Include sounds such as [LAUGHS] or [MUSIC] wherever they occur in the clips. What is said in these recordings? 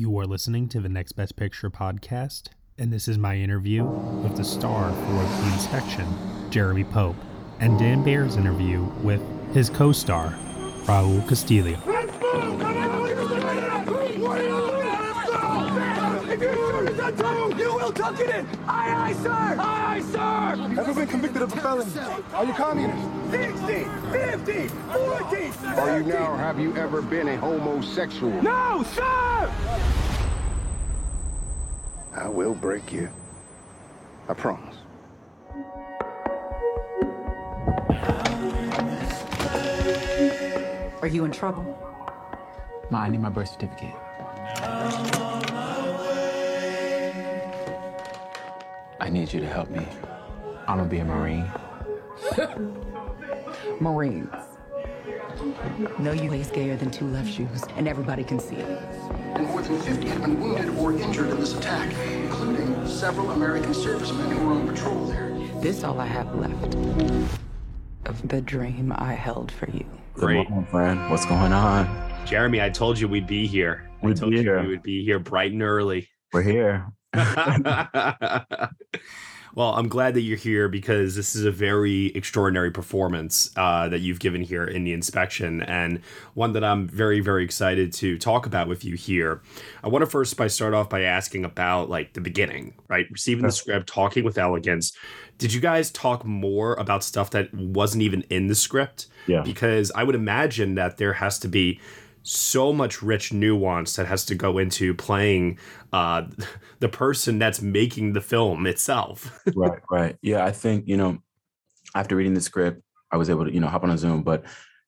You are listening to the Next Best Picture podcast, and this is my interview with the star for The Inspection, Jeremy Pope, and Dan Baer's interview with his co star, Raul Castillo. You will tuck it in! Aye, aye, sir! Aye, aye, sir! Ever been convicted of a felony? Are you communist? 60, 50, 40, Are you now or have you ever been a homosexual? No, sir! Break you. I promise. Are you in trouble? Ma, I need my birth certificate. I need you to help me. I'm gonna be a Marine. [LAUGHS] Marines. No, you ain't scared than two left shoes, and everybody can see it. and more than 50 have been wounded or injured in this attack, including several American servicemen who were on patrol there. This all I have left of the dream I held for you. Great. Good morning, friend. What's going on? Jeremy, I told you we'd be here. I We'd told be you here. we would be here bright and early. We're here. [LAUGHS] [LAUGHS] [LAUGHS] well, I'm glad that you're here because this is a very extraordinary performance uh, that you've given here in the inspection, and one that I'm very, very excited to talk about with you here. I want to first by start off by asking about like the beginning, right? Receiving the script, talking with Elegance. Did you guys talk more about stuff that wasn't even in the script? Yeah. Because I would imagine that there has to be so much rich nuance that has to go into playing uh, [LAUGHS] the person that's making the film itself. [LAUGHS] right, right. Yeah, I think, you know, after reading the script, I was able to, you know, hop on a Zoom, but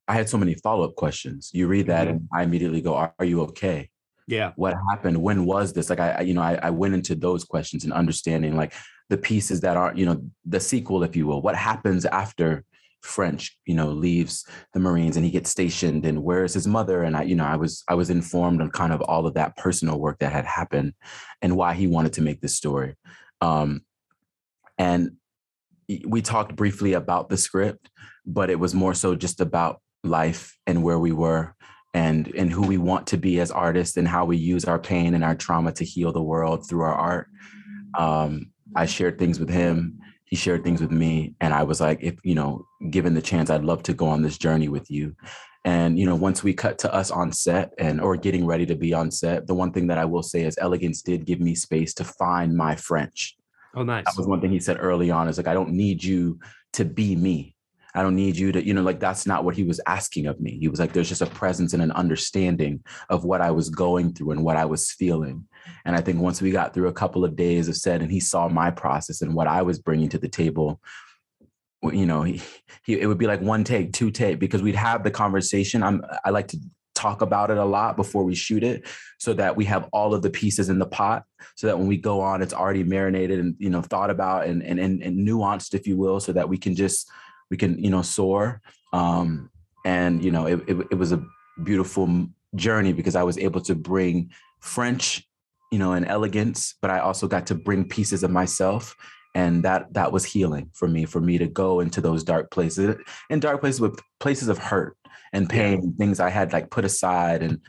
I had so many follow-up questions. You read that and I immediately go, Are, are you okay? yeah. What happened? When was this? Like I, I you know, I, I went into those questions and understanding like the pieces that are, you know, the sequel, if you will. What happens after French, you know, leaves the Marines and he gets stationed and where is his mother? And I, you know, I was I was informed on kind of all of that personal work that had happened and why he wanted to make this story. Um, and we talked briefly about the script, but it was more so just about life and where we were and and who we want to be as artists and how we use our pain and our trauma to heal the world through our art. Um, I shared things with him. He shared things with me, and I was like, if you know, given the chance, I'd love to go on this journey with you. And you know, once we cut to us on set and or getting ready to be on set, the one thing that I will say is Elegance did give me space to find my French. Oh, nice. That was one thing he said early on is like, I don't need you to be me. I don't need you to, you know, like that's not what he was asking of me. He was like, there's just a presence and an understanding of what I was going through and what I was feeling. And I think once we got through a couple of days of set and he saw my process and what I was bringing to the table, you know, he, he it would be like one take, two take, because we'd have the conversation. I'm I like to talk about it a lot before we shoot it so that we have all of the pieces in the pot so that when we go on it's already marinated and you know thought about and and and, and nuanced if you will so that we can just we can you know soar um and you know it, it, it was a beautiful journey because i was able to bring french you know and elegance but i also got to bring pieces of myself and that that was healing for me for me to go into those dark places in dark places with places of hurt and pain things i had like put aside and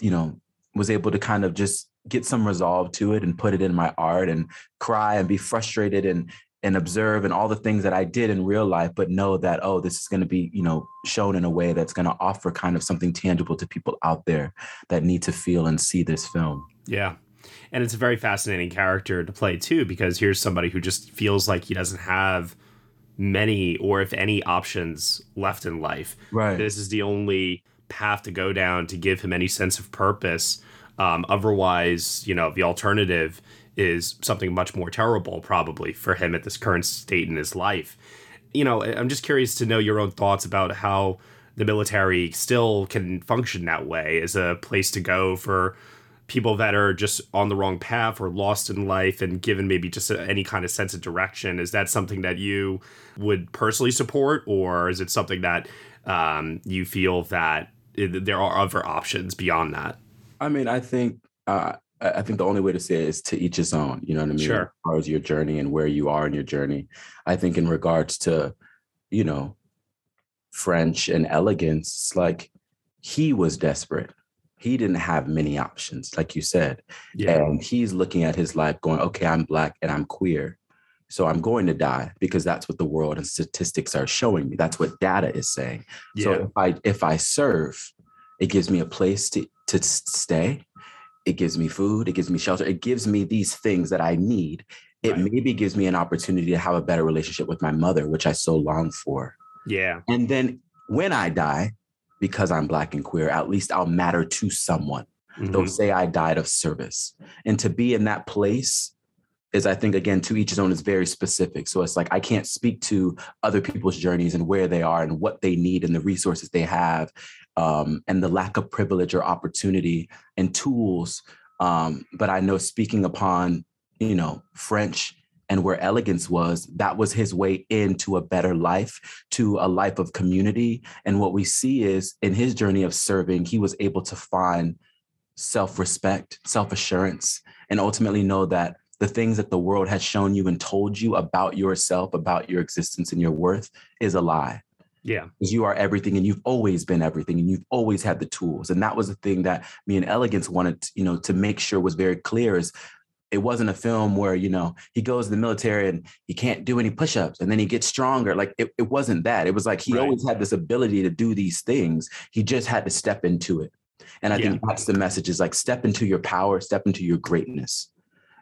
you know was able to kind of just get some resolve to it and put it in my art and cry and be frustrated and and observe and all the things that I did in real life, but know that, oh, this is going to be, you know, shown in a way that's going to offer kind of something tangible to people out there that need to feel and see this film. Yeah. And it's a very fascinating character to play too, because here's somebody who just feels like he doesn't have many or if any options left in life. Right. This is the only path to go down to give him any sense of purpose. Um, otherwise, you know, the alternative is something much more terrible, probably, for him at this current state in his life. You know, I'm just curious to know your own thoughts about how the military still can function that way as a place to go for people that are just on the wrong path or lost in life and given maybe just a, any kind of sense of direction. Is that something that you would personally support, or is it something that um, you feel that there are other options beyond that? I mean, I think uh, I think the only way to say it is to each his own. You know what I mean? Sure. As far as your journey and where you are in your journey, I think in regards to, you know, French and elegance, like he was desperate. He didn't have many options, like you said. Yeah. And he's looking at his life going, okay, I'm black and I'm queer. So I'm going to die because that's what the world and statistics are showing me. That's what data is saying. Yeah. So if I if I serve, it gives me a place to to stay it gives me food, it gives me shelter, it gives me these things that I need. It Right. maybe gives me an opportunity to have a better relationship with my mother, which I so long for. Yeah. And then when I die, because I'm black and queer, at least I'll matter to someone. They'll Mhm. say I died of service. And to be in that place is, I think, again, to each his own is very specific. So it's like I can't speak to other people's journeys and where they are and what they need and the resources they have um, and the lack of privilege or opportunity and tools. Um, but I know speaking upon, you know, French and where elegance was, that was his way into a better life, to a life of community. And what we see is in his journey of serving, he was able to find self respect, self assurance, and ultimately know that the things that the world has shown you and told you about yourself, about your existence and your worth is a lie Yeah. because you are everything and you've always been everything and you've always had the tools and that was the thing that me and elegance wanted to, you know to make sure was very clear is it wasn't a film where you know he goes to the military and he can't do any push-ups and then he gets stronger like it, it wasn't that it was like he Right. always had this ability to do these things he just had to step into it and i think that's the message is like step into your power step into your greatness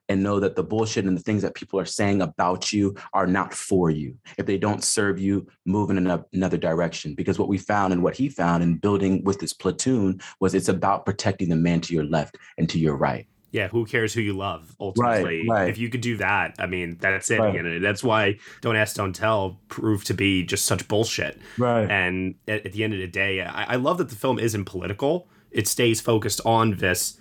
and know that the bullshit and the things that people are saying about you are not for you. If they don't serve you, move in another direction. Because what we found and what he found in building with this platoon was it's about protecting the man to your left and to your right. Yeah, who cares who you love? Ultimately, right. if you could do that, I mean, that's it. Right. That's why "Don't Ask, Don't Tell" proved to be just such bullshit. Right. And at, at the end of the day, I, I love that the film isn't political. It stays focused on this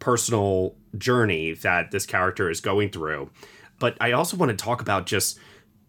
personal journey that this character is going through. But I also want to talk about just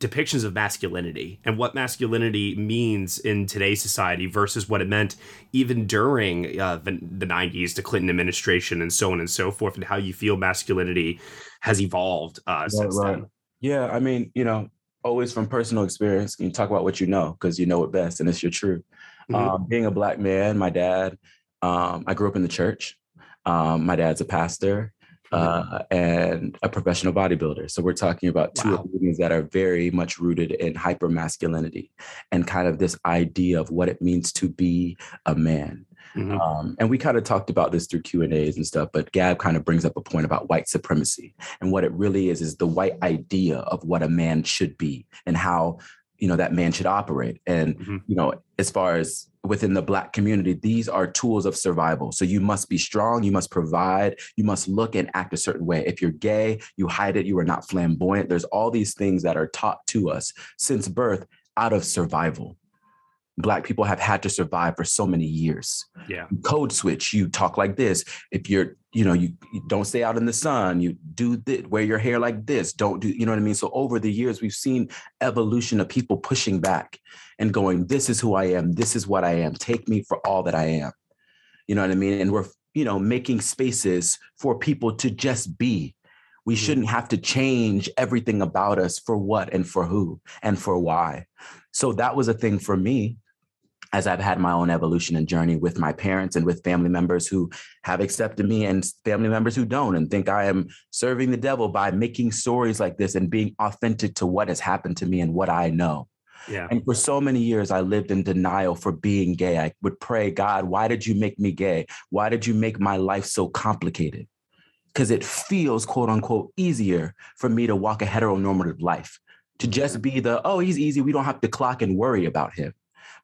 depictions of masculinity and what masculinity means in today's society versus what it meant even during uh, the, the 90s, the Clinton administration, and so on and so forth, and how you feel masculinity has evolved uh, since then. Yeah, I mean, you know, always from personal experience, you talk about what you know because you know it best and it's your truth. Mhm. Um, being a black man, my dad, um, I grew up in the church. Um, my dad's a pastor uh, and a professional bodybuilder. So we're talking about two Wow. things that are very much rooted in hyper masculinity and kind of this idea of what it means to be a man. Mhm. Um, and we kind of talked about this through Q and A's and stuff, but Gab kind of brings up a point about white supremacy and what it really is is the white idea of what a man should be and how you know that man should operate. And Mhm. you know, as far as within the black community, these are tools of survival. So you must be strong, you must provide, you must look and act a certain way. If you're gay, you hide it, you are not flamboyant. There's all these things that are taught to us since birth out of survival. Black people have had to survive for so many years. Yeah. code switch you talk like this. If you're you know you, you don't stay out in the sun you do th- wear your hair like this don't do you know what i mean? So over the years we've seen evolution of people pushing back and going this is who i am. This is what i am. Take me for all that i am. You know what i mean? And we're you know making spaces for people to just be. We mm-hmm. shouldn't have to change everything about us for what and for who and for why so that was a thing for me as I've had my own evolution and journey with my parents and with family members who have accepted me and family members who don't and think I am serving the devil by making stories like this and being authentic to what has happened to me and what I know. Yeah. And for so many years, I lived in denial for being gay. I would pray, God, why did you make me gay? Why did you make my life so complicated? Because it feels, quote unquote, easier for me to walk a heteronormative life, to just be the, oh, he's easy. We don't have to clock and worry about him.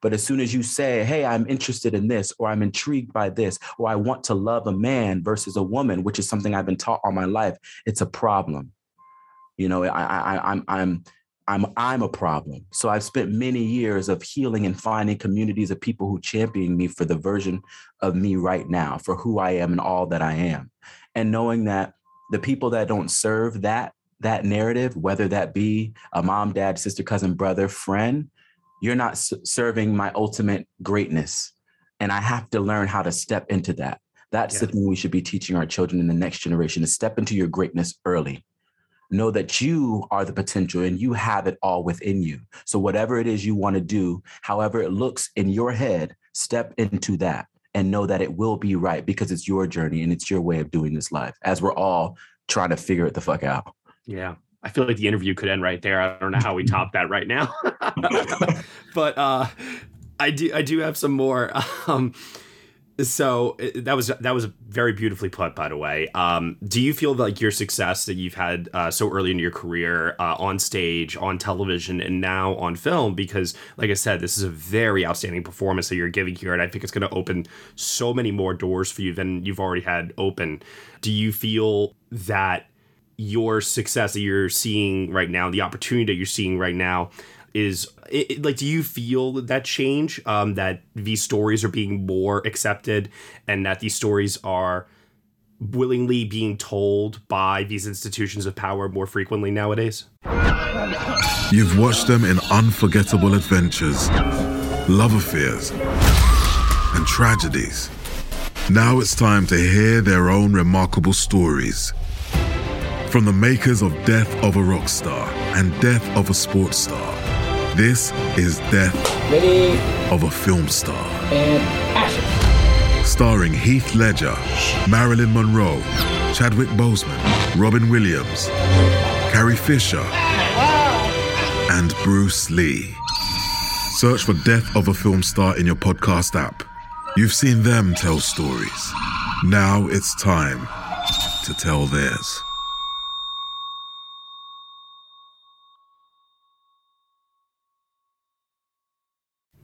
But as soon as you say, hey, I'm interested in this, or I'm intrigued by this, or I want to love a man versus a woman, which is something I've been taught all my life, it's a problem. You know, I, I, I'm, I'm, I'm, I'm a problem. So I've spent many years of healing and finding communities of people who champion me for the version of me right now, for who I am and all that I am. And knowing that the people that don't serve that that narrative, whether that be a mom, dad, sister, cousin, brother, friend, you're not serving my ultimate greatness. And I have to learn how to step into that. That's yeah. the thing we should be teaching our children in the next generation is step into your greatness early. Know that you are the potential and you have it all within you. So, whatever it is you want to do, however it looks in your head, step into that and know that it will be right because it's your journey and it's your way of doing this life as we're all trying to figure it the fuck out. Yeah. I feel like the interview could end right there. I don't know how we top that right now, [LAUGHS] but uh, I do. I do have some more. [LAUGHS] Um, so that was that was very beautifully put, by the way. Um, do you feel like your success that you've had uh, so early in your career uh, on stage, on television, and now on film? Because, like I said, this is a very outstanding performance that you're giving here, and I think it's going to open so many more doors for you than you've already had open. Do you feel that your success that you're seeing right now, the opportunity that you're seeing right now, is it, like do you feel that change um, that these stories are being more accepted and that these stories are willingly being told by these institutions of power more frequently nowadays? You've watched them in unforgettable adventures love affairs and tragedies. Now it's time to hear their own remarkable stories from the makers of Death of a Rock Star and Death of a Sports Star, this is Death Ready. of a Film Star. And action. Starring Heath Ledger, Marilyn Monroe, Chadwick Boseman, Robin Williams, Carrie Fisher, and Bruce Lee. Search for Death of a Film Star in your podcast app. You've seen them tell stories. Now it's time to tell theirs.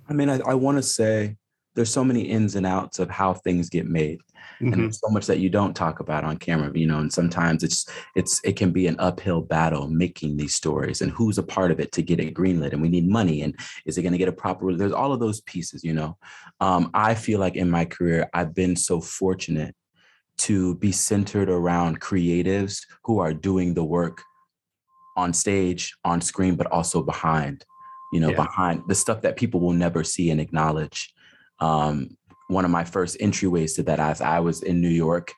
I mean, I, I want to say there's so many ins and outs of how things get made. Mm-hmm. And there's so much that you don't talk about on camera, you know, and sometimes it's it's it can be an uphill battle making these stories and who's a part of it to get it greenlit. And we need money. And is it going to get a proper there's all of those pieces, you know. Um, I feel like in my career, I've been so fortunate to be centered around creatives who are doing the work on stage, on screen, but also behind you know, yeah. behind the stuff that people will never see and acknowledge. Um, one of my first entryways to that, as I was in New York,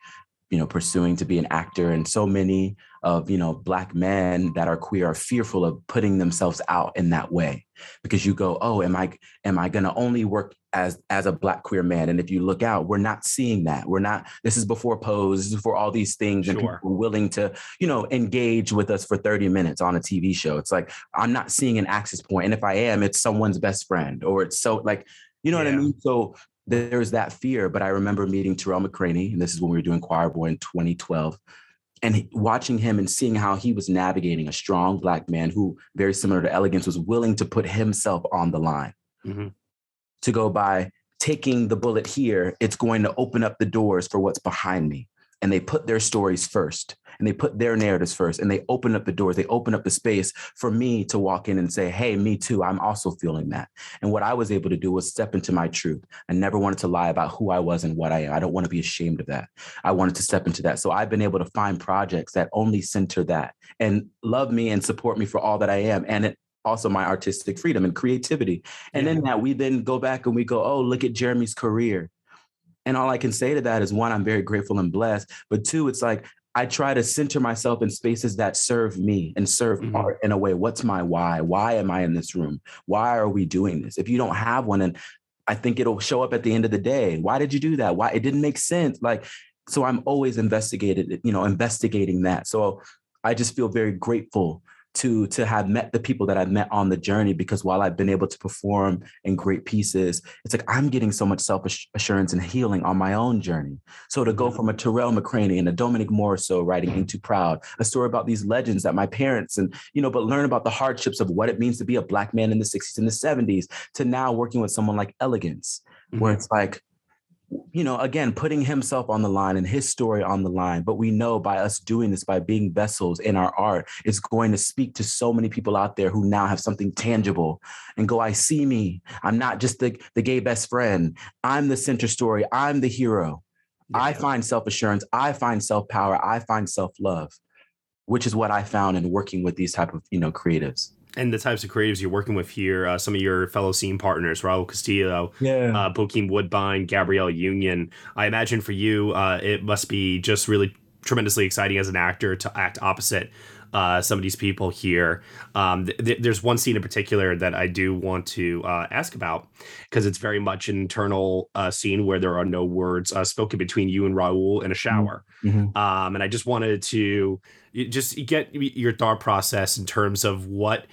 you know, pursuing to be an actor, and so many of you know black men that are queer are fearful of putting themselves out in that way because you go, oh, am I am I going to only work as as a black queer man? And if you look out, we're not seeing that. We're not. This is before pose. This is before all these things, sure. and people are willing to you know engage with us for thirty minutes on a TV show. It's like I'm not seeing an access point, and if I am, it's someone's best friend, or it's so like you know yeah. what I mean. So there's that fear. But I remember meeting Tarell McCraney, and this is when we were doing Choir Boy in 2012 and watching him and seeing how he was navigating a strong black man who very similar to elegance was willing to put himself on the line mm-hmm to go by taking the bullet here, it's going to open up the doors for what's behind me. And they put their stories first and they put their narratives first and they open up the doors, they open up the space for me to walk in and say, Hey, me too. I'm also feeling that. And what I was able to do was step into my truth. I never wanted to lie about who I was and what I am. I don't want to be ashamed of that. I wanted to step into that. So I've been able to find projects that only center that and love me and support me for all that I am. And it also my artistic freedom and creativity. And yeah. then that we then go back and we go, oh, look at Jeremy's career. And all I can say to that is one, I'm very grateful and blessed. But two, it's like I try to center myself in spaces that serve me and serve mm-hmm. art in a way. What's my why? Why am I in this room? Why are we doing this? If you don't have one, and I think it'll show up at the end of the day. Why did you do that? Why it didn't make sense? Like, so I'm always investigated, you know, investigating that. So I just feel very grateful to to have met the people that I've met on the journey because while I've been able to perform in great pieces, it's like I'm getting so much self assurance and healing on my own journey. So to go mm-hmm. from a Tarell McCraney and a Dominique Morisseau writing Ain't Too Proud, a story about these legends that my parents and you know, but learn about the hardships of what it means to be a black man in the 60s and the 70s, to now working with someone like Elegance, mm-hmm. where it's like you know, again, putting himself on the line and his story on the line. But we know by us doing this, by being vessels in our art, it's going to speak to so many people out there who now have something tangible and go, I see me. I'm not just the, the gay best friend. I'm the center story. I'm the hero. Yeah. I find self assurance. I find self power. I find self love, which is what I found in working with these type of, you know, creatives and the types of creatives you're working with here, uh, some of your fellow scene partners, Raul Castillo, yeah. uh, Bokeem Woodbine, Gabrielle Union. I imagine for you, uh, it must be just really tremendously exciting as an actor to act opposite uh, some of these people here. Um, th- there's one scene in particular that I do want to uh, ask about because it's very much an internal uh, scene where there are no words uh, spoken between you and Raul in a shower. Mm-hmm. Um, and I just wanted to just get your thought process in terms of what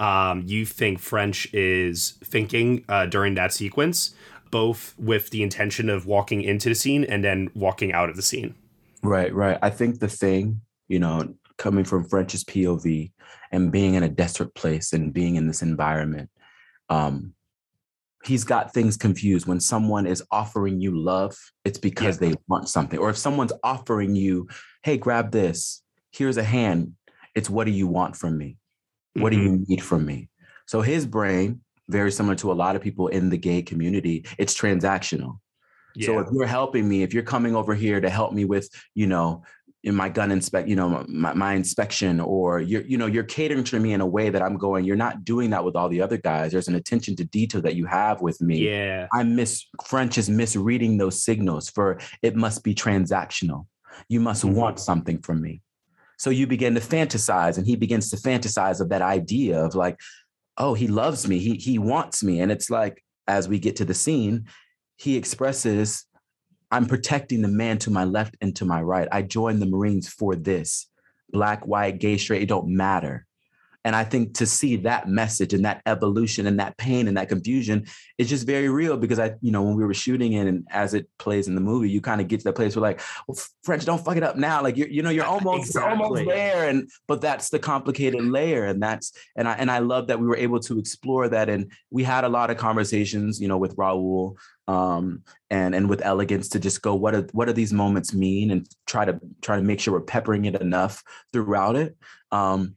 um, you think French is thinking uh, during that sequence, both with the intention of walking into the scene and then walking out of the scene. Right, right. I think the thing, you know, coming from French's POV and being in a desperate place and being in this environment, um, he's got things confused. When someone is offering you love, it's because yeah. they want something. Or if someone's offering you, hey, grab this, here's a hand, it's what do you want from me? What mm-hmm. do you mm-hmm. need from me? So his brain, very similar to a lot of people in the gay community, it's transactional. Yeah. So if you're helping me, if you're coming over here to help me with, you know, in my gun inspect, you know, my, my, inspection, or you're, you know, you're catering to me in a way that I'm going, you're not doing that with all the other guys. There's an attention to detail that you have with me. Yeah. I miss French is misreading those signals for it must be transactional. You must mm-hmm. want something from me. So you begin to fantasize, and he begins to fantasize of that idea of like, oh, he loves me, he he wants me. And it's like, as we get to the scene, he expresses, I'm protecting the man to my left and to my right. I joined the Marines for this. Black, white, gay, straight, it don't matter. And I think to see that message and that evolution and that pain and that confusion is just very real because I, you know, when we were shooting it and as it plays in the movie, you kind of get to that place where like, well, French, don't fuck it up now. Like you're, you know, you're [LAUGHS] almost, exactly. you're almost there. And but that's the complicated layer. And that's and I and I love that we were able to explore that. And we had a lot of conversations, you know, with Raul um, and and with elegance to just go what are what do these moments mean and try to try to make sure we're peppering it enough throughout it um,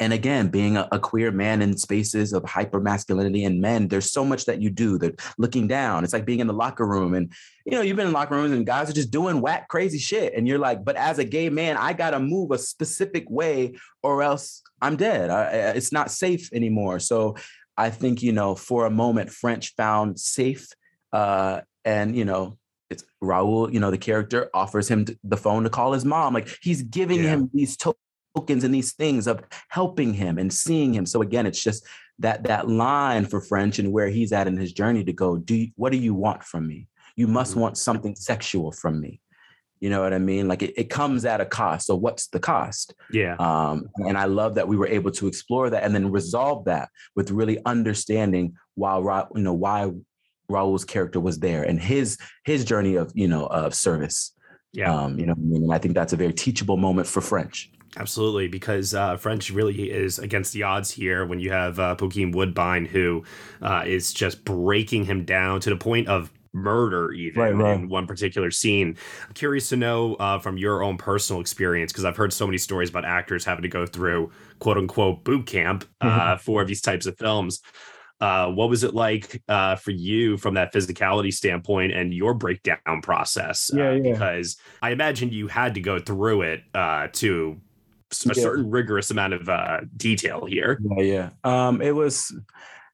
and again being a, a, queer man in spaces of hyper masculinity and men there's so much that you do. That looking down. It's like being in the locker room and you know you've been in locker rooms and guys are just doing whack crazy shit. And you're like but as a gay man i gotta move a specific way or else i'm dead. I, it's not safe anymore. So i think you know for a moment french found safe uh, and you know it's Raul, you know, the character offers him the phone to call his mom. Like he's giving yeah. him these to- tokens and these things of helping him and seeing him. So again, it's just that that line for French and where he's at in his journey to go. Do you, what do you want from me? You must mm-hmm. want something sexual from me. You know what I mean? Like it, it comes at a cost. So what's the cost? Yeah. Um, and I love that we were able to explore that and then resolve that with really understanding why you know why Raul's character was there and his his journey of you know of service. Yeah. Um, you know, I mean? and I think that's a very teachable moment for French. Absolutely, because uh, French really is against the odds here when you have uh, Bokeem Woodbine, who uh, is just breaking him down to the point of murder, even right, right. in one particular scene. I'm curious to know uh, from your own personal experience, because I've heard so many stories about actors having to go through quote unquote boot camp uh, mm-hmm. for these types of films. Uh, what was it like uh, for you from that physicality standpoint and your breakdown process? Uh, yeah, yeah. Because I imagine you had to go through it uh, to a yeah. certain rigorous amount of uh, detail here. Yeah, yeah. Um, it was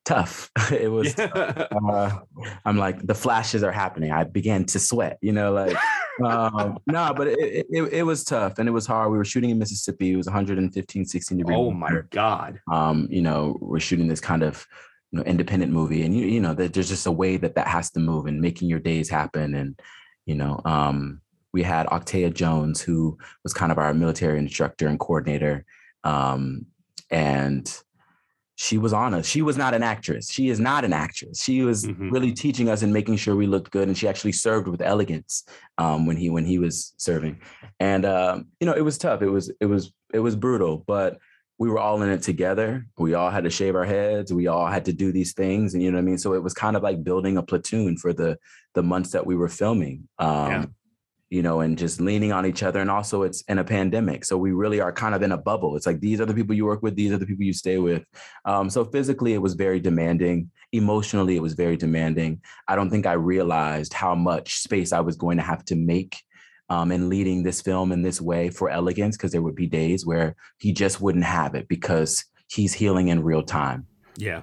tough. [LAUGHS] it was. Yeah. [LAUGHS] Uh, I'm like the flashes are happening. I began to sweat. You know, like um, no, but it, it, it was tough and it was hard. We were shooting in Mississippi. It was 115, 16 degrees. Oh my god. Um, you know, we're shooting this kind of you know independent movie and you you know there's just a way that that has to move and making your days happen and you know um we had Octavia Jones who was kind of our military instructor and coordinator um and she was on us. She was not an actress. She is not an actress. She was mm-hmm. really teaching us and making sure we looked good. And she actually served with elegance um, when he when he was serving. And um, you know, it was tough. It was it was it was brutal, but we were all in it together. We all had to shave our heads. We all had to do these things, and you know what I mean. So it was kind of like building a platoon for the the months that we were filming. Um, yeah you know, and just leaning on each other. And also, it's in a pandemic. So we really are kind of in a bubble. It's like these are the people you work with, these are the people you stay with. Um, so physically, it was very demanding. Emotionally, it was very demanding. I don't think I realized how much space I was going to have to make um, in leading this film in this way for elegance, because there would be days where he just wouldn't have it because he's healing in real time. Yeah.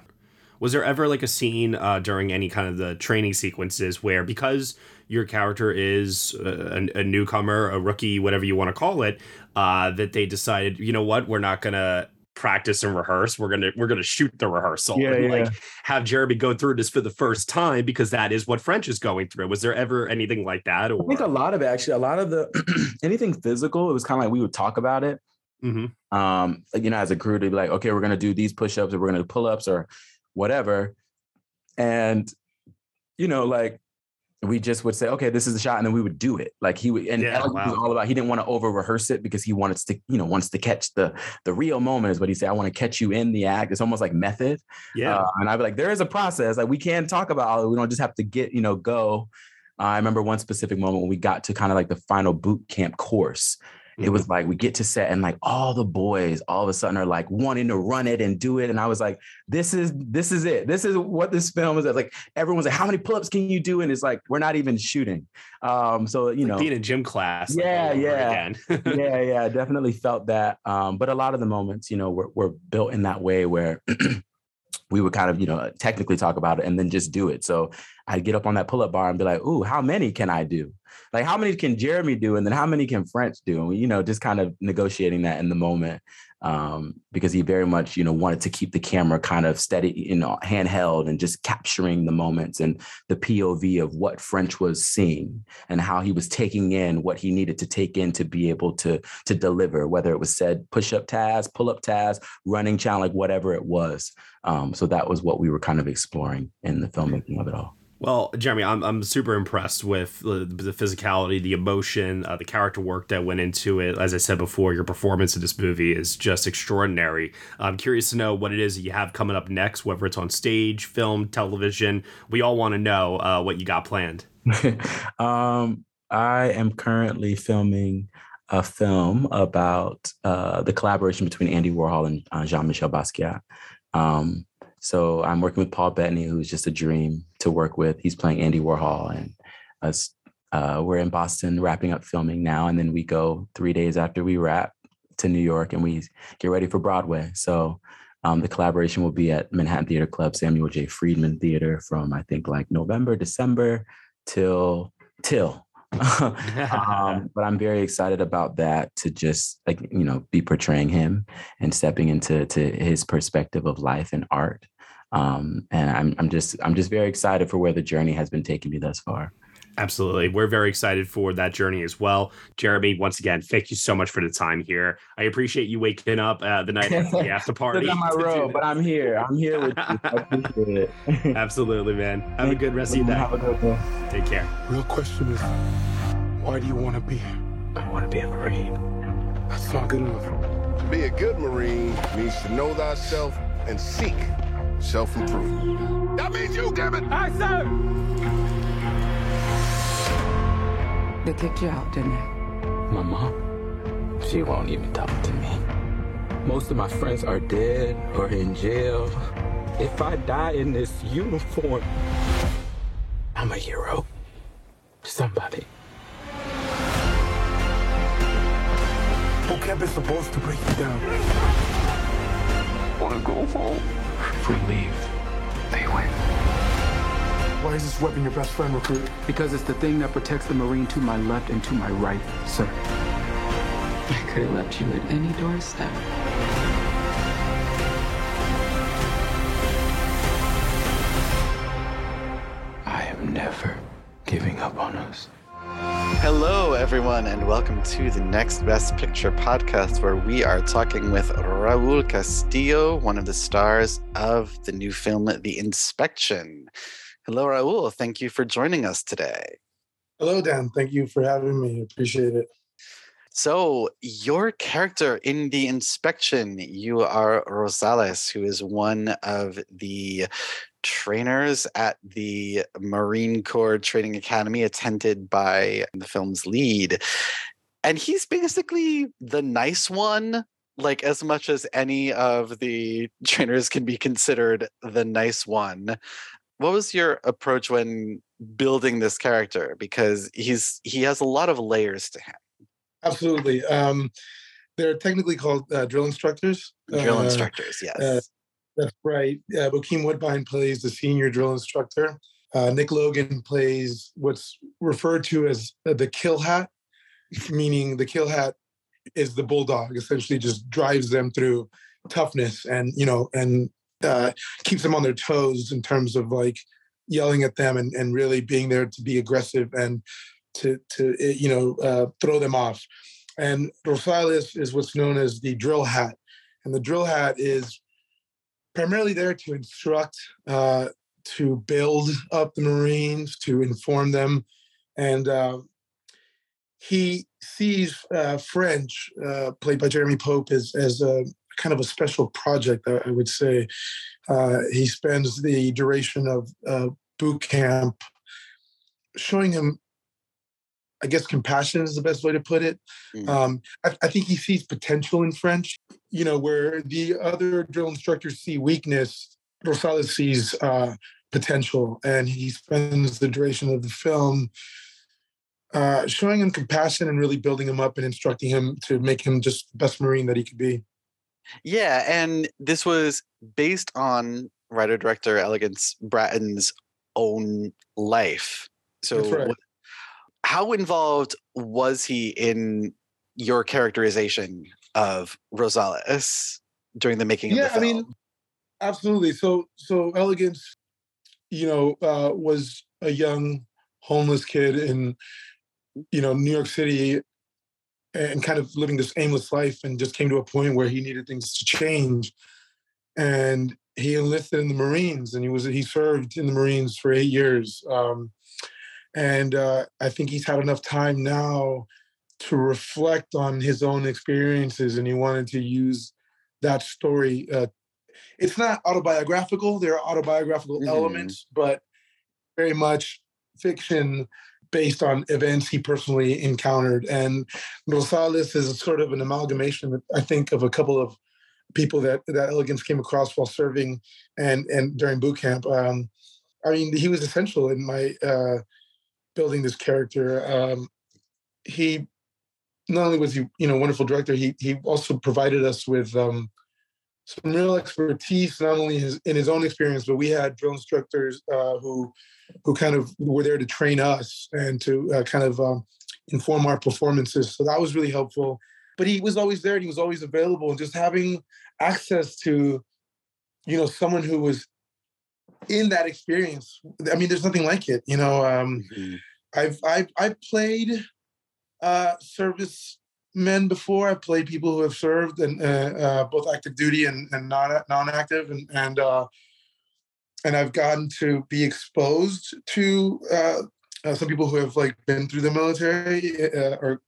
Was there ever like a scene uh, during any kind of the training sequences where because your character is a, a newcomer, a rookie, whatever you want to call it, uh, that they decided, you know what, we're not gonna practice and rehearse. We're gonna we're gonna shoot the rehearsal yeah, and yeah. like have Jeremy go through this for the first time because that is what French is going through. Was there ever anything like that? Or? I think a lot of it actually, a lot of the [CLEARS THROAT] anything physical, it was kind of like we would talk about it. Mm-hmm. Um, you know, as a crew to be like, okay, we're gonna do these push-ups or we're gonna do pull-ups or whatever. And you know, like we just would say, okay, this is the shot, and then we would do it. Like he would, and yeah, wow. was all about. He didn't want to over rehearse it because he wanted to, you know, wants to catch the the real moment. Is what he said. I want to catch you in the act. It's almost like method. Yeah. Uh, and I'd be like, there is a process. Like we can talk about all. We don't just have to get, you know, go. Uh, I remember one specific moment when we got to kind of like the final boot camp course. It was like we get to set and like all the boys all of a sudden are like wanting to run it and do it. And I was like, this is this is it. This is what this film is. Like everyone's like, how many pull-ups can you do? And it's like we're not even shooting. Um, so you like know, being in gym class. Yeah, like, yeah, [LAUGHS] yeah, yeah. Definitely felt that. Um, but a lot of the moments, you know, were, were built in that way where [CLEARS THROAT] we would kind of, you know, technically talk about it and then just do it. So I'd get up on that pull-up bar and be like, "Ooh, how many can I do? Like, how many can Jeremy do? And then how many can French do?" And, you know, just kind of negotiating that in the moment um, because he very much, you know, wanted to keep the camera kind of steady, you know, handheld and just capturing the moments and the POV of what French was seeing and how he was taking in what he needed to take in to be able to to deliver, whether it was said push-up task, pull-up task, running challenge, like whatever it was. Um, so that was what we were kind of exploring in the filmmaking of it all. Well, Jeremy, I'm, I'm super impressed with the, the physicality, the emotion, uh, the character work that went into it. As I said before, your performance in this movie is just extraordinary. I'm curious to know what it is that you have coming up next, whether it's on stage, film, television. We all want to know uh, what you got planned. [LAUGHS] um, I am currently filming a film about uh, the collaboration between Andy Warhol and uh, Jean Michel Basquiat. Um, so I'm working with Paul Bettany, who's just a dream to work with. He's playing Andy Warhol, and us. Uh, we're in Boston wrapping up filming now, and then we go three days after we wrap to New York, and we get ready for Broadway. So um, the collaboration will be at Manhattan Theater Club, Samuel J. Friedman Theater, from I think like November, December till till. [LAUGHS] um, [LAUGHS] but I'm very excited about that to just like you know be portraying him and stepping into to his perspective of life and art um, and I'm, I'm just I'm just very excited for where the journey has been taking me thus far. Absolutely. We're very excited for that journey as well. Jeremy, once again, thank you so much for the time here. I appreciate you waking up uh, the night after the after [LAUGHS] party. on my [LAUGHS] road, but I'm here. I'm here with you. I appreciate it. [LAUGHS] Absolutely, man. Have thank a good rest you. of your day. Have a good day. Take care. Real question is, why do you want to be here? I want to be a Marine. That's not good enough. To be a good Marine means to know thyself and seek self-improvement. That means you, damn it! Aye, sir! They kicked you out, didn't they? My mom, she won't even talk to me. Most of my friends are dead or in jail. If I die in this uniform, I'm a hero. Somebody. Boot camp is supposed to break you down. Wanna go home? If we leave, they win. Why is this weapon your best friend, recruit? Because it's the thing that protects the Marine to my left and to my right, sir. I could have left you at any doorstep. Everyone, and welcome to the Next Best Picture podcast, where we are talking with Raul Castillo, one of the stars of the new film, The Inspection. Hello, Raul. Thank you for joining us today. Hello, Dan. Thank you for having me. Appreciate it. So, your character in the inspection, you are Rosales, who is one of the trainers at the Marine Corps Training Academy, attended by the film's lead. And he's basically the nice one, like as much as any of the trainers can be considered the nice one. What was your approach when building this character? Because he's he has a lot of layers to him. Absolutely. Um, they're technically called uh, drill instructors. Drill Uh, instructors, yes. uh, that's right. Uh, Bokeem Woodbine plays the senior drill instructor. Uh, Nick Logan plays what's referred to as the kill hat, meaning the kill hat is the bulldog. Essentially, just drives them through toughness and you know and uh, keeps them on their toes in terms of like yelling at them and, and really being there to be aggressive and to to eh, you know uh, throw them off. And Rosales is what's known as the drill hat, and the drill hat is primarily there to instruct, uh, to build up the Marines, to inform them, and uh, he sees uh, French, uh, played by Jeremy Pope, as as a kind of a special project. I, would say uh, he spends the duration of uh, boot camp showing him I guess compassion is the best way to put it. Um, I, I, think he sees potential in French, you know, where the other drill instructors see weakness, Rosales sees uh, potential, and he spends the duration of the film uh, showing him compassion and really building him up and instructing him to make him just the best Marine that he could be. Yeah, and this was based on writer director Elegance Bratton's own life. So, right. what, how involved was he in your characterization of Rosales during the making yeah, of the film? I mean, absolutely. So, so Elegance, you know, uh, was a young homeless kid in, you know, New York City, and kind of living this aimless life, and just came to a point where he needed things to change, and he enlisted in the Marines, and he was he served in the Marines for eight years. Um, and uh, I think he's had enough time now to reflect on his own experiences, and he wanted to use that story. Uh, it's not autobiographical; there are autobiographical Mhm. elements, but very much fiction based on events he personally encountered. And Rosales is sort of an amalgamation, I think, of a couple of people that that Elegance came across while serving and and during boot camp. Um, I mean, he was essential in my uh, building this character. Um, he not only was he you know wonderful director, he he also provided us with um, some real expertise, not only his, in his own experience, but we had drill instructors uh, who who kind of were there to train us and to uh, kind of um, inform our performances. So that was really helpful. But he was always there and he was always available, and just having access to you know someone who was in that experience. I mean, there's nothing like it. You know, um, I've I've I've played uh, service men before. I've played people who have served and uh, uh, both active duty and, and non non active, and and uh, and I've gotten to be exposed to uh, uh, some people who have like been through the military uh, or.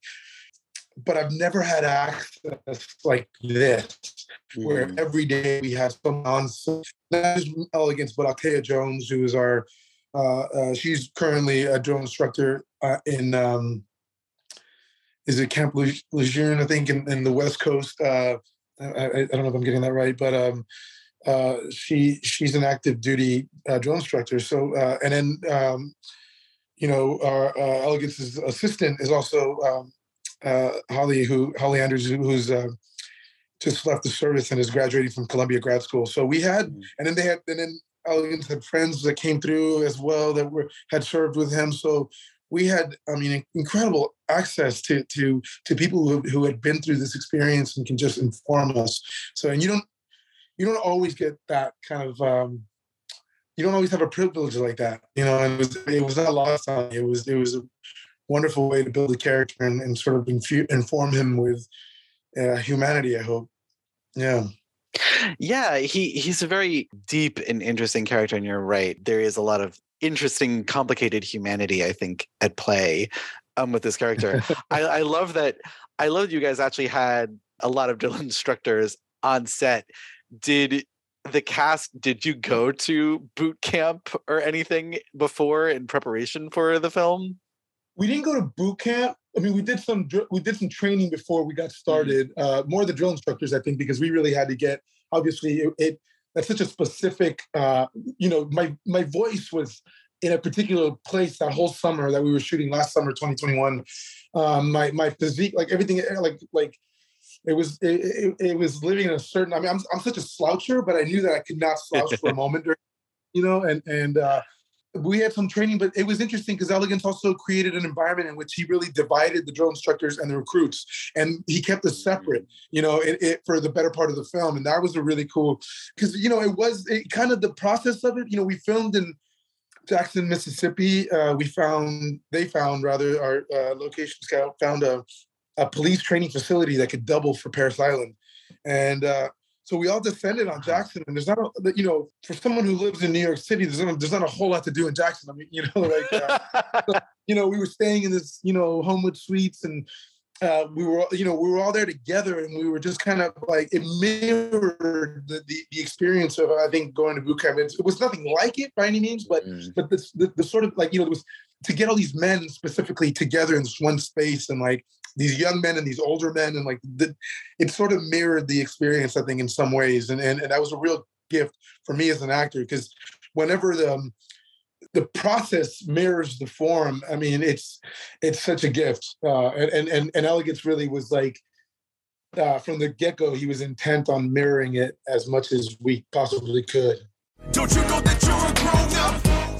But I've never had access like this, where every day we have some on not just elegance, but Althea Jones, who is our uh, uh, she's currently a drill instructor uh, in um, is it Camp Lejeune, I think, in, in the West Coast. Uh, I, I, don't know if I'm getting that right, but um, uh, she she's an active duty uh, drill instructor. So uh, and then um, you know our uh, Elegance's assistant is also um, uh, Holly, who Holly Andrews, who- who's just left the service and is graduating from Columbia Grad School. So we had, and then they had, and then Elegance had friends that came through as well that were had served with him. So we had, I mean, incredible access to to to people who who had been through this experience and can just inform us. So and you don't you don't always get that kind of um, you don't always have a privilege like that, you know. And it was it was not lost on me. It was it was a wonderful way to build a character and, and sort of infu- inform him with uh, humanity. I hope. Yeah. Yeah, he he's a very deep and interesting character, and you're right. There is a lot of interesting, complicated humanity, I think, at play um, with this character. [LAUGHS] I, I love that. I love that you guys actually had a lot of [LAUGHS] drill instructors on set. Did the cast? Did you go to boot camp or anything before in preparation for the film? We didn't go to boot camp. I mean, we did some we did some training before we got started. Uh, more the drill instructors, I think, because we really had to get. Obviously, it, it that's such a specific. Uh, you know, my my voice was in a particular place that whole summer that we were shooting last summer, 2021. Um, my my physique, like everything, like like it was it, it, it, was living in a certain. I mean, I'm I'm such a sloucher, but I knew that I could not slouch for a [LAUGHS] moment, during, you know, and and. uh we had some training, but it was interesting because Elegance also created an environment in which he really divided the drill instructors and the recruits, and he kept us separate, you know, it, it for the better part of the film, and that was a really cool because you know it was it, kind of the process of it. You know, we filmed in Jackson, Mississippi. Uh, we found they found rather our uh, location scout found a a police training facility that could double for Parris Island, and uh, so we all descended on Jackson, and there's not, a, you know, for someone who lives in New York City, there's not, there's not a whole lot to do in Jackson. I mean, you know, like, uh, [LAUGHS] you know, we were staying in this, you know, Homewood Suites, and uh, we were, you know, we were all there together, and we were just kind of like it mirrored the, the, the experience of I think going to boot camp. It, it was nothing like it by any means, but mm. but the, the, the sort of like you know, it was to get all these men specifically together in this one space and like these young men and these older men and like the, it sort of mirrored the experience i think in some ways and and, and that was a real gift for me as an actor because whenever the um, the process mirrors the form i mean it's it's such a gift uh, and and and elegance really was like uh, from the get-go he was intent on mirroring it as much as we possibly could. Don't you know that you're a grown-up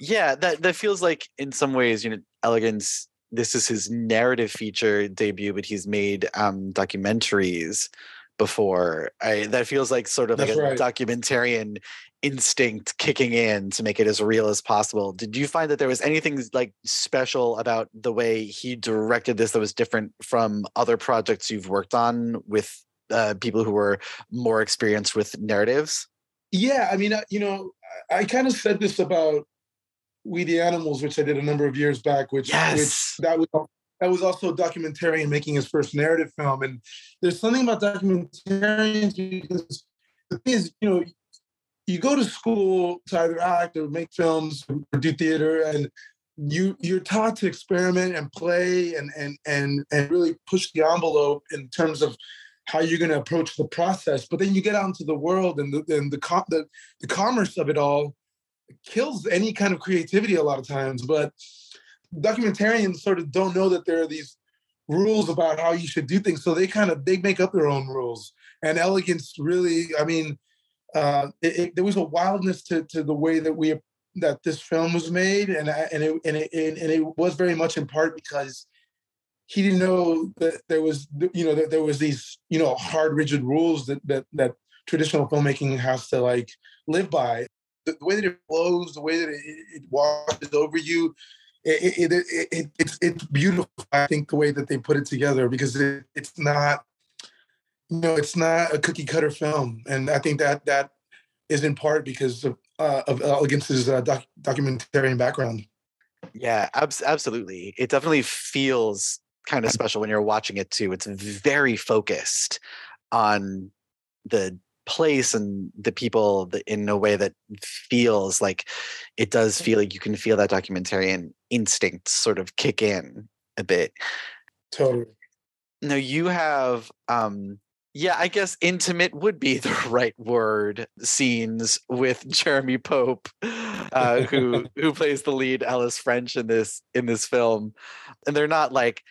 yeah that that feels like in some ways you know elegance this is his narrative feature debut but he's made um documentaries before. I, that feels like sort of That's like a right. documentarian instinct kicking in to make it as real as possible. Did you find that there was anything like special about the way he directed this that was different from other projects you've worked on with uh, people who were more experienced with narratives? Yeah i mean uh, you know i kind of said this about we the Animals, which I did a number of years back, which yes. which that was that was also a documentarian making his first narrative film. And there's something about documentarians because the thing is, you know, you go to school to either act or make films or do theater, and you you're taught to experiment and play and and and and really push the envelope in terms of how you're going to approach the process. But then you get out into the world and the and the, the the commerce of it all kills any kind of creativity a lot of times. But documentarians sort of don't know that there are these rules about how you should do things, so they kind of they make up their own rules. And elegance really, I mean, uh, it, it, there was a wildness to to the way that we that this film was made, and and it, and it and it was very much in part because he didn't know that there was you know that there was these you know hard rigid rules that that that traditional filmmaking has to like live by the, the way that it flows, the way that it, it washes over you, it, it, it, it's it's beautiful. I think the way that they put it together because it, it's not, you know, it's not a cookie cutter film, and I think that that is in part because of uh, of Elegance's uh, doc, documentarian background. Yeah, ab- absolutely. It definitely feels kind of special when you're watching it too. It's very focused on the place and the people that, in a way that feels like it does feel like you can feel that documentarian instinct sort of kick in a bit. Totally. No, you have um yeah, I guess intimate would be [LAUGHS] the right word. Scenes with Jeremy Pope, uh, who [LAUGHS] who plays the lead Ellis French in this in this film, and they're not like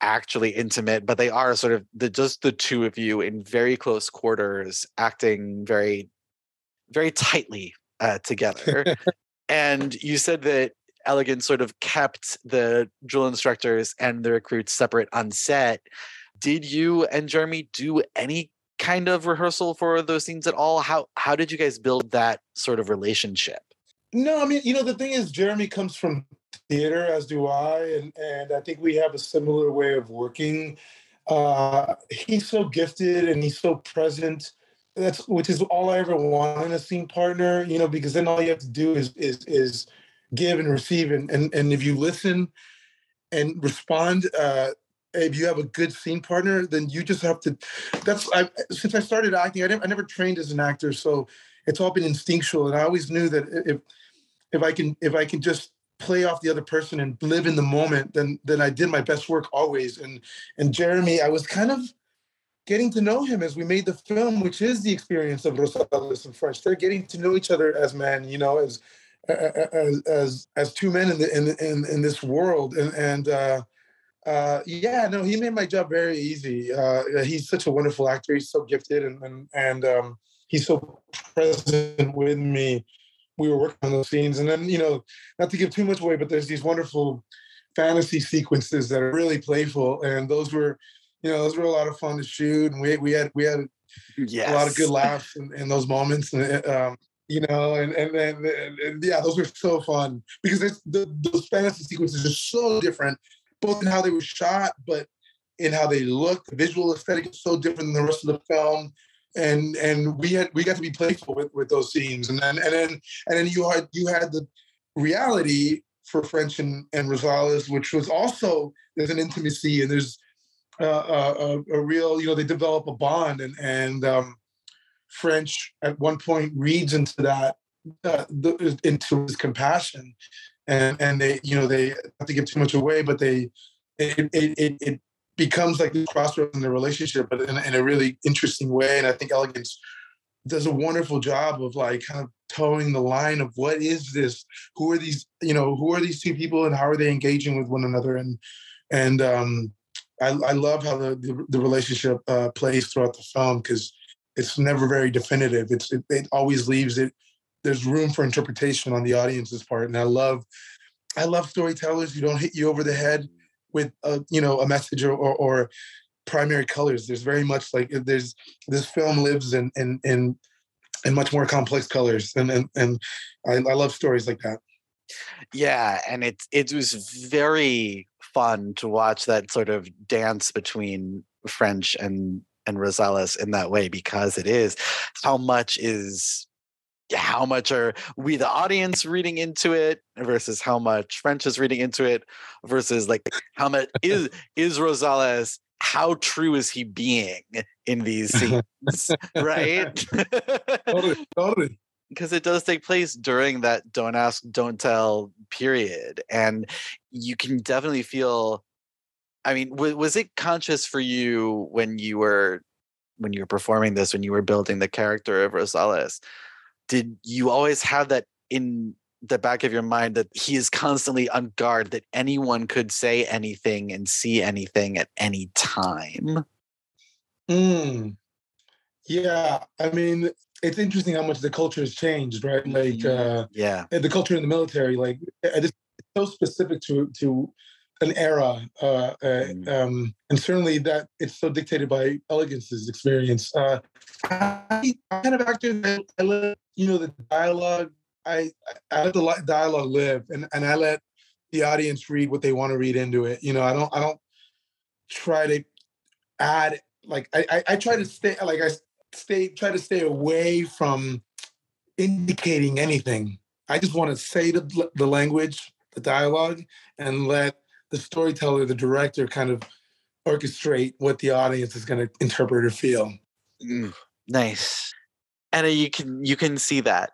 actually intimate, but they are sort of the just the two of you in very close quarters, acting very very tightly uh, together. [LAUGHS] and you said that Elegance sort of kept the drill instructors and the recruits separate on set did you and Jeremy do any kind of rehearsal for those scenes at all? How how did you guys build that sort of relationship? No, I mean, you know, the thing is, Jeremy comes from theater, as do I, and and I think we have a similar way of working. Uh, he's so gifted and he's so present. That's which is all I ever want in a scene partner, you know, because then all you have to do is is is give and receive, and and and if you listen and respond, uh, if you have a good scene partner, then you just have to. That's I, since I started acting, I, I never trained as an actor, so it's all been instinctual, and I always knew that if if I can if I can just play off the other person and live in the moment, then then I did my best work always. And and Jeremy, I was kind of getting to know him as we made the film, which is the experience of Rosales and French. They're getting to know each other as men, you know, as as as, as two men in the in, in in this world, and and. uh uh, yeah, no, he made my job very easy. Uh, he's such a wonderful actor. He's so gifted, and and, and um, he's so present with me. We were working on those scenes, and then you know, not to give too much away, but there's these wonderful fantasy sequences that are really playful, and those were, you know, those were a lot of fun to shoot, and we we had we had yes. a lot of good [LAUGHS] laughs in, in those moments, and um, you know, and and, and and, yeah, those were so fun because the, those fantasy sequences are so different both in how they were shot, but in how they looked. The visual aesthetic is so different than the rest of the film. And and we had we got to be playful with, with those scenes. And then and then and then you had you had the reality for French and, and Rosales, which was also there's an intimacy and there's uh, a, a, real you know they develop a bond and and um, French at one point reads into that uh, the, into his compassion and and they you know they have to give too much away, but they it it, it becomes like this crossroads in the relationship, but in, in a really interesting way. And I think Elegance does a wonderful job of like kind of toeing the line of what is this? Who are these? You know, who are these two people, and how are they engaging with one another? And and um, I, I love how the the, the relationship uh, plays throughout the film because it's never very definitive. It's it, it always leaves it there's room for interpretation on the audience's part and i love i love storytellers who don't hit you over the head with a you know a message or, or, or primary colors. There's very much like there's this film lives in in in, in much more complex colors and and, and I, I love stories like that. Yeah and it it was very fun to watch that sort of dance between french and and rosales in that way because it is how much is how much are we the audience reading into it versus how much french is reading into it versus like how much [LAUGHS] is is rosales how true is he being in these scenes right? [LAUGHS] Totally, totally. Because it does take place during that don't ask don't tell period and you can definitely feel i mean w- was it conscious for you when you were when you were performing this when you were building the character of rosales did you always have that in the back of your mind that he is constantly on guard that anyone could say anything and see anything at any time mm. yeah i mean it's interesting how much the culture has changed right like mm-hmm. uh yeah the culture in the military like it's so specific to to an era uh, uh mm. um and certainly that it's so dictated by elegance's experience uh I, kind of actor that I let you know the dialogue. I I let the dialogue live, and and I let the audience read what they want to read into it. You know, I don't I don't try to add like I I, I try to stay like I stay try to stay away from indicating anything. I just want to say the the language, the dialogue, and let the storyteller, the director, kind of orchestrate what the audience is going to interpret or feel. Mm. Nice. And you can you can see that.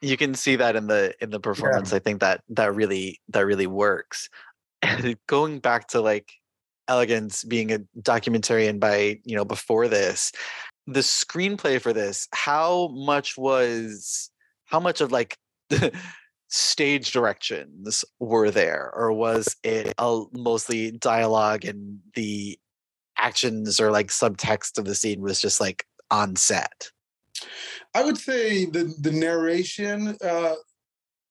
You can see that in the in the performance. I think that that really that really works. [LAUGHS] And going back to like elegance being a documentarian by you know before this the screenplay for this how much was how much of like [LAUGHS] stage directions were there or was it a, mostly dialogue and the actions or like subtext of the scene was just like on set i would say the the narration uh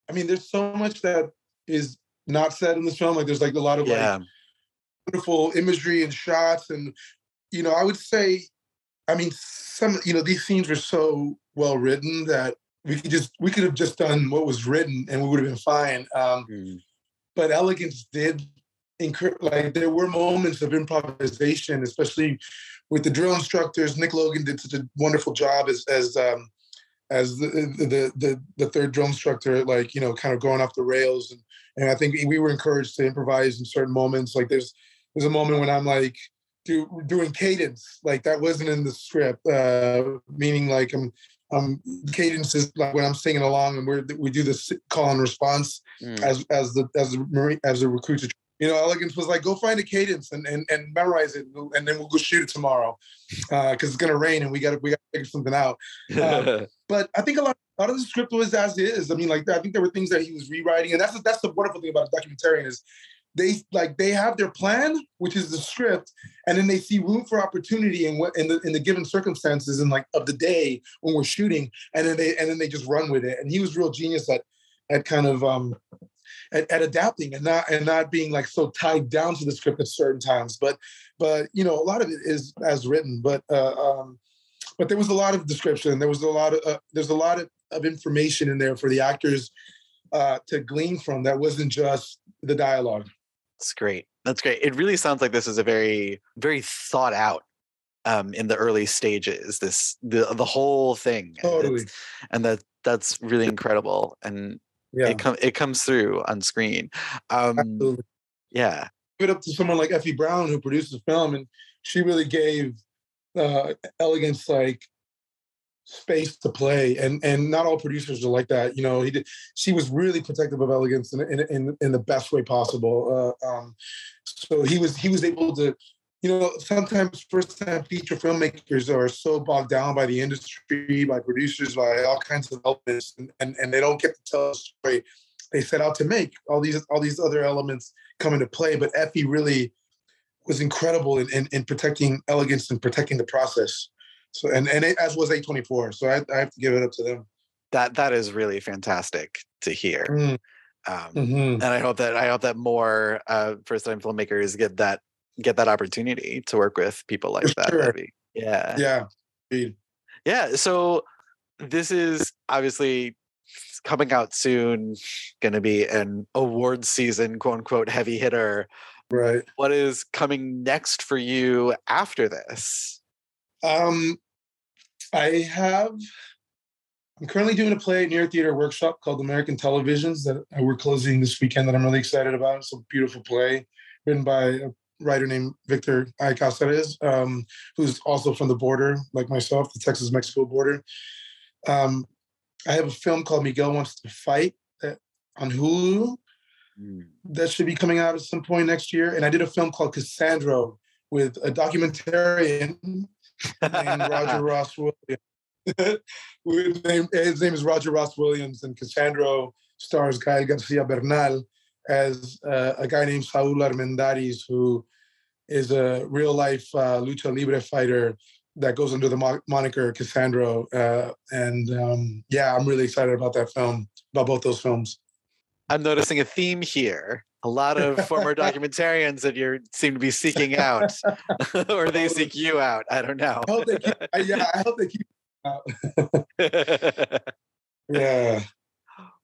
i mean there's so much that is not said in this film like there's like a lot of yeah. like beautiful imagery and shots and you know i would say i mean some you know these scenes were so well written that we could just we could have just done what was written and we would have been fine. Um, mm. but elegance did incur like there were moments of improvisation especially with the drill instructors. Nick logan did such a wonderful job as as um, as the, the the the third drill instructor like you know kind of going off the rails. And and i think we were encouraged to improvise in certain moments. Like there's there's a moment when i'm like do, doing cadence. Like that wasn't in the script uh meaning like i'm um cadence is like when i'm singing along and we're we do this call and response mm. as as the as the marine as the recruits you know elegance was like go find a cadence and and, and memorize it and then we'll go shoot it tomorrow uh because it's gonna rain and we gotta we gotta figure something out um, [LAUGHS] but i think a lot, a lot of the script was as is i mean like i think there were things that he was rewriting and that's that's the wonderful thing about a documentarian is they like they have their plan, which is the script, and then they see room for opportunity in what in the in the given circumstances and like of the day when we're shooting, and then they and then they just run with it. And he was real genius at at kind of um at, at adapting and not and not being like so tied down to the script at certain times. But but you know a lot of it is as written, but uh, um, but there was a lot of description. There was a lot of uh, there's a lot of, of information in there for the actors uh, to glean from that wasn't just the dialogue. That's great. That's great. It really sounds like this is a very, very thought out um, in the early stages. This the the whole thing, totally. and that that's really incredible. And yeah. it comes it comes through on screen. Um, Absolutely. Yeah. Give it up to someone like Effie Brown who produced the film, and she really gave uh, elegance like space to play and and not all producers are like that you know he did she was really protective of elegance in in, in, in the best way possible uh, um, so he was he was able to you know sometimes first time feature filmmakers are so bogged down by the industry by producers by all kinds of elements and, and, and they don't get to tell a story they set out to make all these all these other elements come into play but effie really was incredible in, in, in protecting elegance and protecting the process so and and it, as was A24. So I, I have to give it up to them. That that is really fantastic to hear. Mm. Um, Mhm. And I hope that I hope that more uh, first time filmmakers get that get that opportunity to work with people like that. sure. Yeah. Yeah. Indeed. Yeah. So this is obviously coming out soon, going to be an award season, quote unquote, heavy hitter. Right. What is coming next for you after this? Um, I have. I'm currently doing a play at Near Theater Workshop called American Televisions that we're closing this weekend that I'm really excited about. It's a beautiful play written by a writer named Victor I. Cazares, um, who's also from the border, like myself, the Texas-Mexico border. Um, I have a film called Miguel Wants to Fight that, on Hulu that should be coming out at some point next year. And I did a film called Cassandra with a documentarian named Roger [LAUGHS] Ross Williams. [LAUGHS] Name, his name is Roger Ross Williams, and Cassandra stars Gael Garcia Bernal as uh, a guy named Saul Armendariz, who is a real life uh, lucha libre fighter that goes under the mo- moniker Cassandra. Uh, and um, yeah, I'm really excited about that film, about both those films. I'm noticing a theme here. A lot of former [LAUGHS] documentarians that you seem to be seeking out, [LAUGHS] [LAUGHS] or they seek you out. I don't know. I hope they keep, I- yeah, I hope they keep. yeah.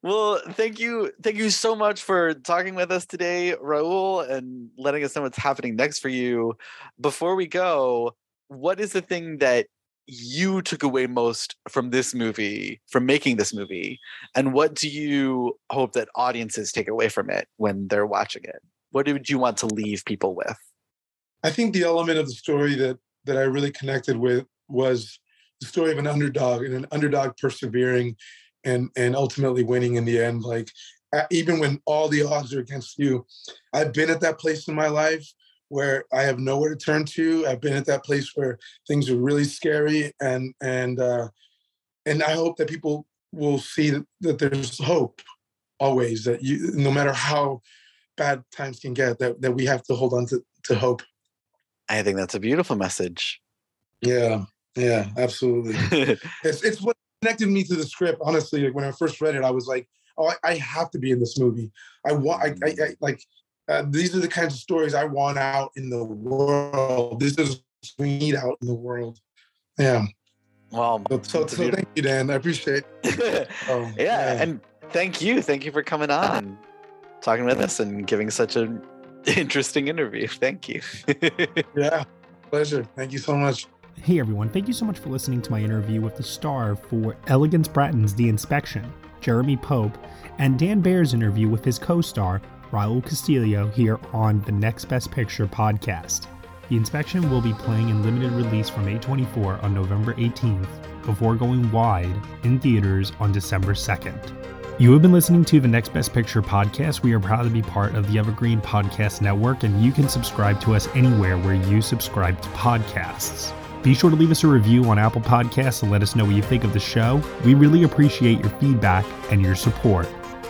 Well, thank you, thank you so much for talking with us today, Raul, and letting us know what's happening next for you. Before we go, what is the thing that you took away most from this movie, from making this movie, and what do you hope that audiences take away from it when they're watching it? What would you want to leave people with? I think the element of the story that that I really connected with was the story of an underdog and an underdog persevering and and ultimately winning in the end. Like even when all the odds are against you, I've been at that place in my life where I have nowhere to turn to. I've been at that place where things are really scary, and and uh, and I hope that people will see that, that there's hope always. That you, no matter how bad times can get, that that we have to hold on to, to hope. I think that's a beautiful message. Yeah, yeah, absolutely. [LAUGHS] it's it's what connected me to the script. Honestly, like when I first read it, I was like, oh, I, I have to be in this movie. I want, I, I, I like uh, these are the kinds of stories I want out in the world. This is what we need out in the world. Yeah. Well, so, so, so thank you, Dan. I appreciate. [LAUGHS] oh, yeah, yeah, and thank you, thank you for coming on, talking with us, and giving such an [LAUGHS] interesting interview. Thank you. [LAUGHS] yeah, pleasure. Thank you so much. Hey everyone, thank you so much for listening to my interview with the star for Elegance Bratton's The Inspection, Jeremy Pope, and Dan Baer's interview with his co star, Raul Castillo here on the Next Best Picture podcast. The inspection will be playing in limited release from A24 on November 18th before going wide in theaters on December 2nd. You have been listening to the Next Best Picture podcast. We are proud to be part of the Evergreen Podcast Network, and you can subscribe to us anywhere where you subscribe to podcasts. Be sure to leave us a review on Apple Podcasts and let us know what you think of the show. We really appreciate your feedback and your support